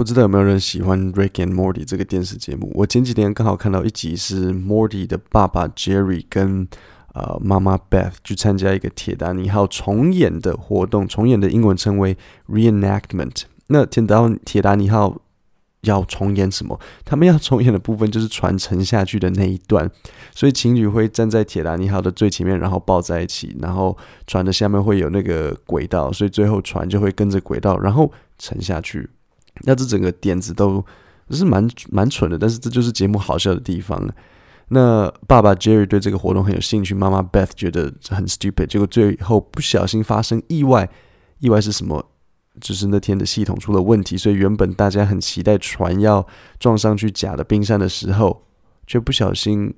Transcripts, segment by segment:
不知道有没有人喜欢《Rick and Morty》这个电视节目？我前几天刚好看到一集是 Morty 的爸爸 Jerry 跟呃妈妈 Beth 去参加一个铁达尼号重演的活动，重演的英文称为 Reenactment。那铁达铁达尼号要重演什么？他们要重演的部分就是船沉下去的那一段，所以情侣会站在铁达尼号的最前面，然后抱在一起，然后船的下面会有那个轨道，所以最后船就会跟着轨道，然后沉下去。那这整个点子都是蛮蛮蠢的，但是这就是节目好笑的地方。那爸爸 Jerry 对这个活动很有兴趣，妈妈 Beth 觉得很 stupid，结果最后不小心发生意外。意外是什么？就是那天的系统出了问题，所以原本大家很期待船要撞上去假的冰山的时候，却不小心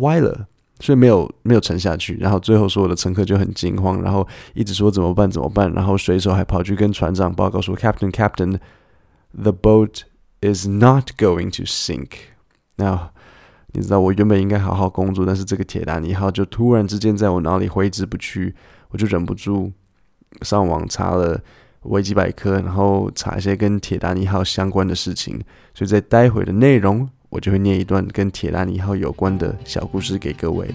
歪了，所以没有没有沉下去。然后最后所有的乘客就很惊慌，然后一直说怎么办怎么办，然后水手还跑去跟船长报告说：“Captain, Captain。” The boat is not going to sink. Now，你知道我原本应该好好工作，但是这个铁达尼号就突然之间在我脑里挥之不去，我就忍不住上网查了维基百科，然后查一些跟铁达尼号相关的事情。所以在待会的内容，我就会念一段跟铁达尼号有关的小故事给各位。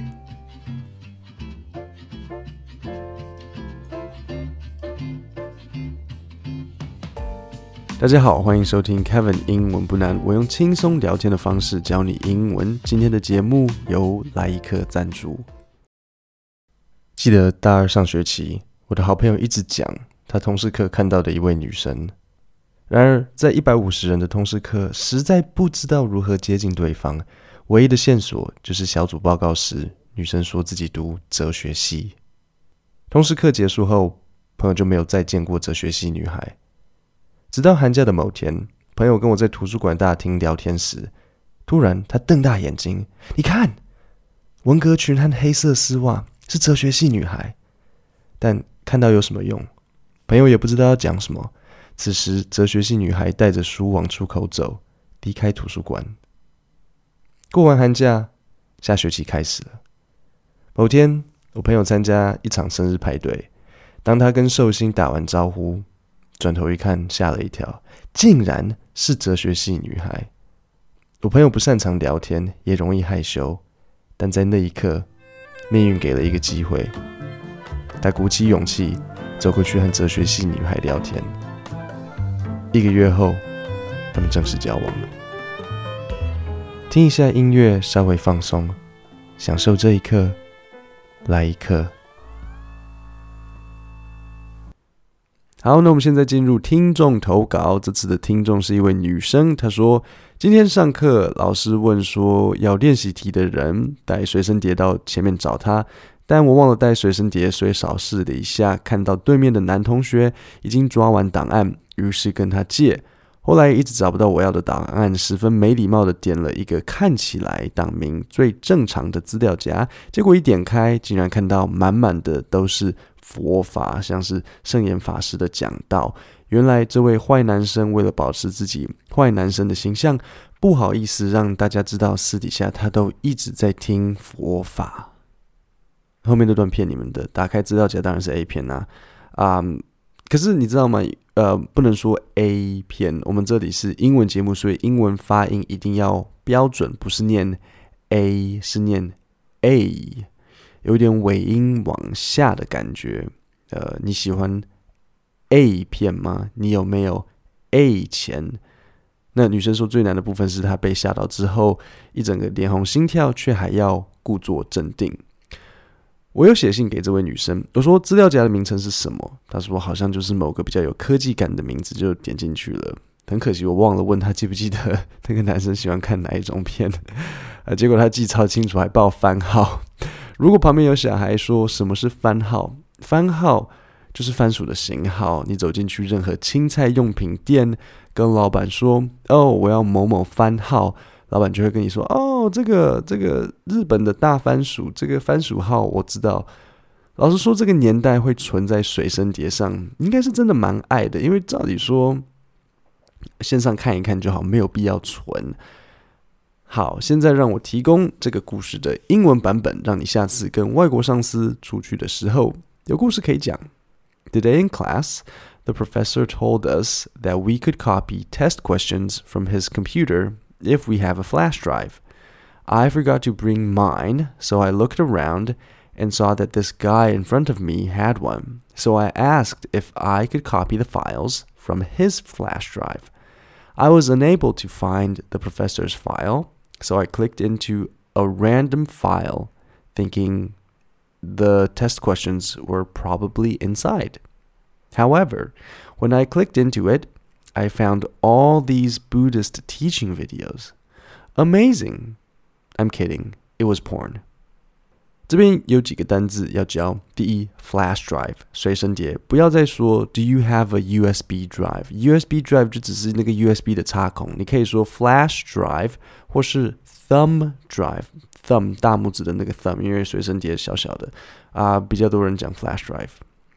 大家好，欢迎收听 Kevin 英文不难。我用轻松聊天的方式教你英文。今天的节目由来一课赞助。记得大二上学期，我的好朋友一直讲他通识课看到的一位女生。然而，在一百五十人的通识课，实在不知道如何接近对方。唯一的线索就是小组报告时，女生说自己读哲学系。通识课结束后，朋友就没有再见过哲学系女孩。直到寒假的某天，朋友跟我在图书馆大厅聊天时，突然他瞪大眼睛：“你看，文革裙和黑色丝袜是哲学系女孩。”但看到有什么用？朋友也不知道要讲什么。此时，哲学系女孩带着书往出口走，离开图书馆。过完寒假，下学期开始了。某天，我朋友参加一场生日派对，当他跟寿星打完招呼。转头一看，吓了一跳，竟然是哲学系女孩。我朋友不擅长聊天，也容易害羞，但在那一刻，命运给了一个机会。他鼓起勇气走过去和哲学系女孩聊天。一个月后，他们正式交往了。听一下音乐，稍微放松，享受这一刻，来一刻。好，那我们现在进入听众投稿。这次的听众是一位女生，她说：“今天上课，老师问说要练习题的人带随身碟到前面找他，但我忘了带随身碟，所以扫视了一下，看到对面的男同学已经抓完档案，于是跟他借。后来一直找不到我要的档案，十分没礼貌的点了一个看起来档名最正常的资料夹，结果一点开，竟然看到满满的都是。”佛法像是圣严法师的讲道，原来这位坏男生为了保持自己坏男生的形象，不好意思让大家知道私底下他都一直在听佛法。后面那段骗你们的，打开资料夹当然是 A 片呐，啊，可是你知道吗？呃，不能说 A 片，我们这里是英文节目，所以英文发音一定要标准，不是念 A，是念 A。有点尾音往下的感觉，呃，你喜欢 A 片吗？你有没有 A 钱？那女生说最难的部分是她被吓到之后，一整个脸红心跳，却还要故作镇定。我有写信给这位女生，我说资料夹的名称是什么？她说好像就是某个比较有科技感的名字，就点进去了。很可惜我忘了问她记不记得那个男生喜欢看哪一种片，呃，结果她记超清楚，还报番号。如果旁边有小孩说什么是番号？番号就是番薯的型号。你走进去任何青菜用品店，跟老板说：“哦，我要某某番号。”老板就会跟你说：“哦，这个这个日本的大番薯，这个番薯号我知道。”老实说，这个年代会存在随身碟上，应该是真的蛮爱的，因为照理说线上看一看就好，没有必要存。好，现在让我提供这个故事的英文版本，让你下次跟外国上司出去的时候有故事可以讲。Today in class, the professor told us that we could copy test questions from his computer if we have a flash drive. I forgot to bring mine, so I looked around and saw that this guy in front of me had one. So I asked if I could copy the files from his flash drive. I was unable to find the professor's file, so I clicked into a random file thinking the test questions were probably inside. However, when I clicked into it, I found all these Buddhist teaching videos. Amazing. I'm kidding. It was porn. 这边有几个单字要教。第一，flash drive 随身碟，不要再说 Do you have a USB drive？USB drive 就只是那个 USB 的插孔，你可以说 flash drive 或是 thumb drive。thumb 大拇指的那个 thumb，因为随身碟小小的啊、呃，比较多人讲 flash drive。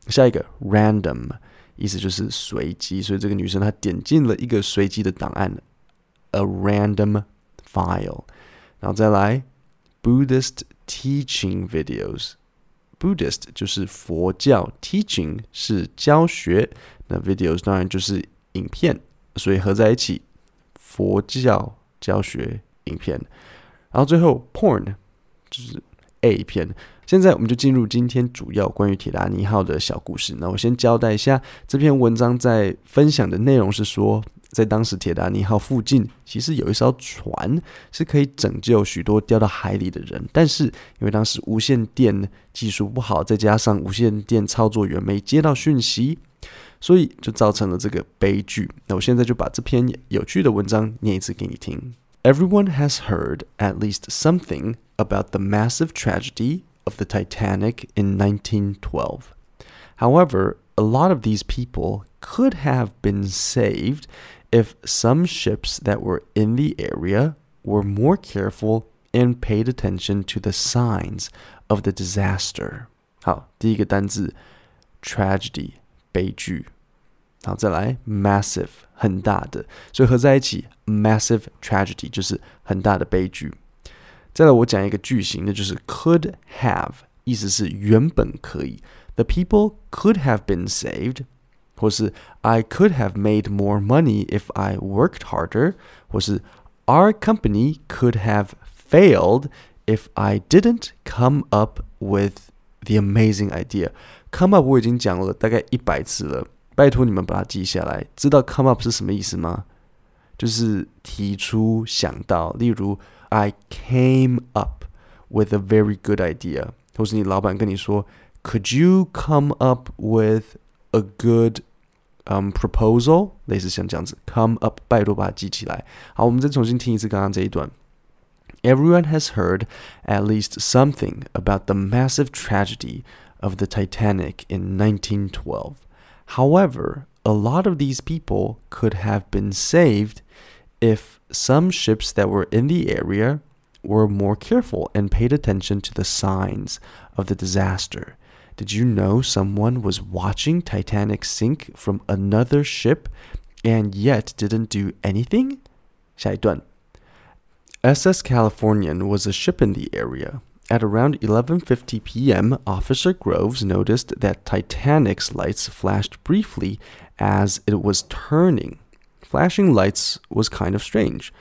下一个 random 意思就是随机，所以这个女生她点进了一个随机的档案，a random file。然后再来 Buddhist。 Teaching videos, Buddhist 就是佛教，Teaching 是教学，那 videos 当然就是影片，所以合在一起，佛教教学影片。然后最后 Porn 就是 A 片。现在我们就进入今天主要关于铁达尼号的小故事。那我先交代一下，这篇文章在分享的内容是说。在当时，铁达尼号附近其实有一艘船是可以拯救许多掉到海里的人，但是因为当时无线电技术不好，再加上无线电操作员没接到讯息，所以就造成了这个悲剧。那我现在就把这篇有趣的文章念一次给你听。Everyone has heard at least something about the massive tragedy of the Titanic in 1912. However, a lot of these people could have been saved if some ships that were in the area were more careful and paid attention to the signs of the disaster. 好，第一个单字 tragedy 悲剧，好，再来 massive 很大的，所以合在一起 massive tragedy 就是很大的悲剧。再来我讲一个句型，那就是 could have，意思是原本可以，the people could have been saved。 或是 I could have made more money if I worked harder，或是 Our company could have failed if I didn't come up with the amazing idea。Come up 我已经讲了大概一百次了，拜托你们把它记下来。知道 come up 是什么意思吗？就是提出、想到。例如 I came up with a very good idea，或是你老板跟你说 Could you come up with a good Um, proposal 类似像这样子，come up，拜托把它记起来。好，我们再重新听一次刚刚这一段。Everyone has heard at least something about the massive tragedy of the Titanic in 1912. However, a lot of these people could have been saved if some ships that were in the area were more careful and paid attention to the signs of the disaster. Did you know someone was watching Titanic sink from another ship and yet didn't do anything? 下一段 SS Californian was a ship in the area. At around 11:50 p.m., Officer Groves noticed that Titanic's lights flashed briefly as it was turning. Flashing lights was kind of strange,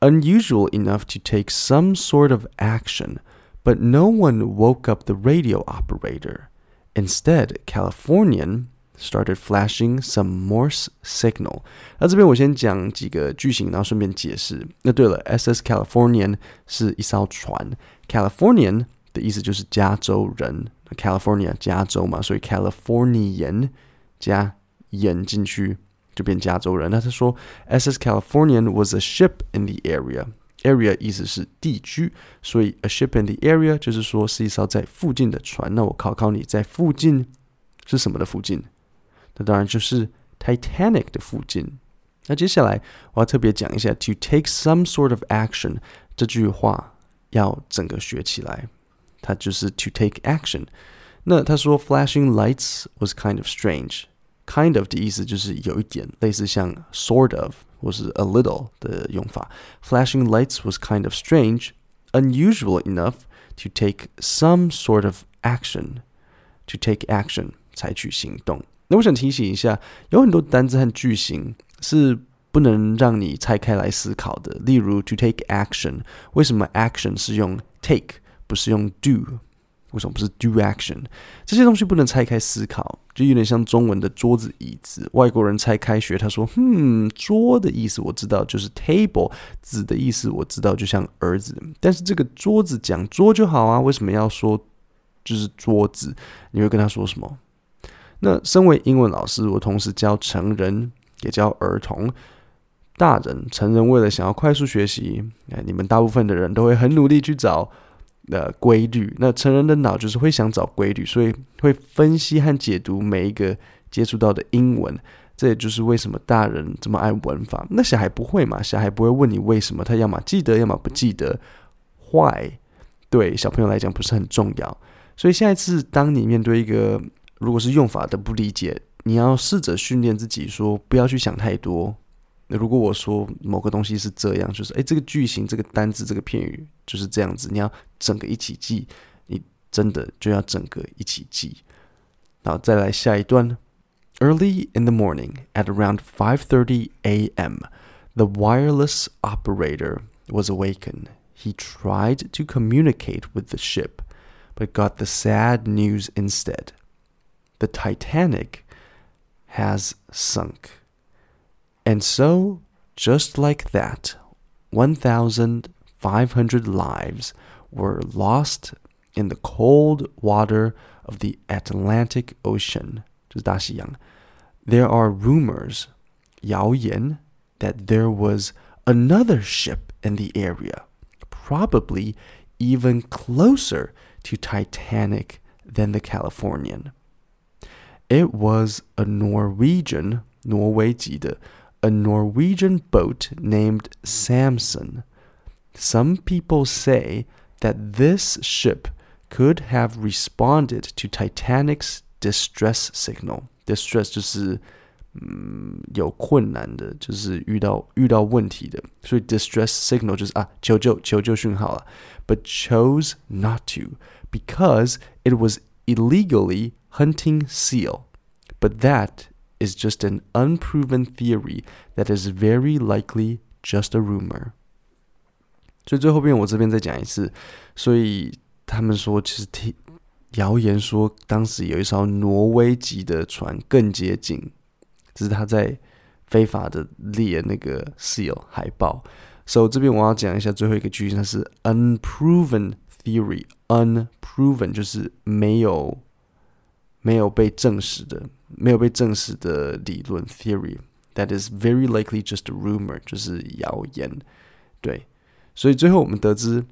unusual enough to take some sort of action, but no one woke up the radio operator. Instead, Californian started flashing some Morse signal。那这边我先讲几个句型，然后顺便解释。那对了，SS Californian 是一艘船，Californian 的意思就是加州人，California 加州嘛，所以 Californian 加演进去就变加州人。那他说，SS Californian was a ship in the area。 Area 意思是地区，所以 a ship in the area 就是说是一艘在附近的船。那我考考你，在附近是什么的附近？那当然就是 Titanic 的附近。那接下来我要特别讲一下 to take some sort of action 这句话要整个学起来，它就是 to take action。那他说 flashing lights was kind of strange。Kind of 的意思就是有一点类似像 sort of 或是 a little 的用法。Flashing lights was kind of strange, unusual enough to take some sort of action. To take action 采取行动。 那我想提醒一下，有很多单字和句型是不能让你拆开来思考的。例如，to take action，为什么 action 是用 take，不是用 do？ 为什么不是 do action？这些东西不能拆开思考，就有点像中文的桌子、椅子。外国人拆开学，他说：“嗯，桌的意思我知道，就是 table；子的意思我知道，就像儿子。但是这个桌子讲桌就好啊，为什么要说就是桌子？你会跟他说什么？那身为英文老师，我同时教成人也教儿童、大人。成人为了想要快速学习，哎，你们大部分的人都会很努力去找。”的规律，那成人的脑就是会想找规律，所以会分析和解读每一个接触到的英文。这也就是为什么大人这么爱文法。那小孩不会嘛？小孩不会问你为什么，他要么记得，要么不记得。Why？对小朋友来讲不是很重要。所以下一次当你面对一个如果是用法的不理解，你要试着训练自己说，不要去想太多。那如果我说某个东西是这样，就是诶，这个句型、这个单字、这个片语就是这样子，你要整个一起记，你真的就要整个一起记。然后再来下一段，Early in the morning at around 5:30 a.m., the wireless operator was awakened. He tried to communicate with the ship, but got the sad news instead. The Titanic has sunk. And so, just like that, 1,500 lives were lost in the cold water of the Atlantic Ocean. There are rumors, 谣言, that there was another ship in the area, probably even closer to Titanic than the Californian. It was a Norwegian, 挪威籍的 a Norwegian boat named Samson. Some people say that this ship could have responded to Titanic's distress signal. Distress 就是嗯有困难的，就是遇到遇到问题的，所以 distress signal 就是啊求救求救讯号了。But chose not to because it was illegally hunting seal. But that is just an unproven theory that is very likely just a rumor。所以最后边我这边再讲一次，所以他们说其实听谣言说当时有一艘挪威籍的船更接近，只是他在非法的猎那个 seal 海豹。所以这边我要讲一下最后一个句子，它是 unproven theory，unproven 就是没有没有被证实的。没有被证实的理论 theory that is very likely just a rumor，就是谣言。对，所以最后我们得知，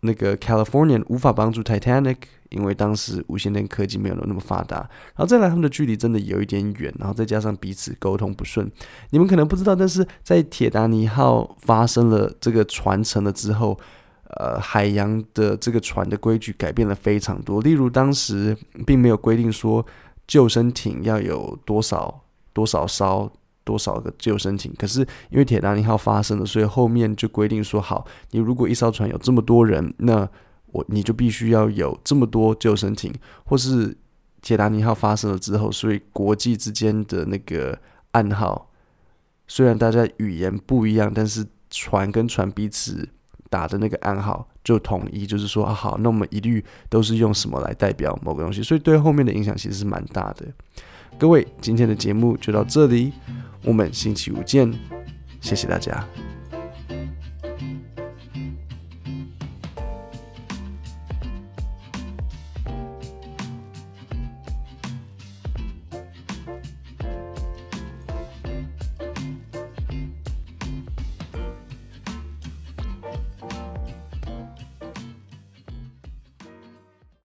那个 Californian 无法帮助 Titanic，因为当时无线电科技没有那么发达。然后再来，他们的距离真的有一点远，然后再加上彼此沟通不顺。你们可能不知道，但是在铁达尼号发生了这个船沉了之后，呃，海洋的这个船的规矩改变了非常多。例如，当时并没有规定说。救生艇要有多少多少艘多少个救生艇？可是因为铁达尼号发生了，所以后面就规定说：好，你如果一艘船有这么多人，那我你就必须要有这么多救生艇。或是铁达尼号发生了之后，所以国际之间的那个暗号，虽然大家语言不一样，但是船跟船彼此打的那个暗号。就统一，就是说啊，好，那我们一律都是用什么来代表某个东西，所以对后面的影响其实是蛮大的。各位，今天的节目就到这里，我们星期五见，谢谢大家。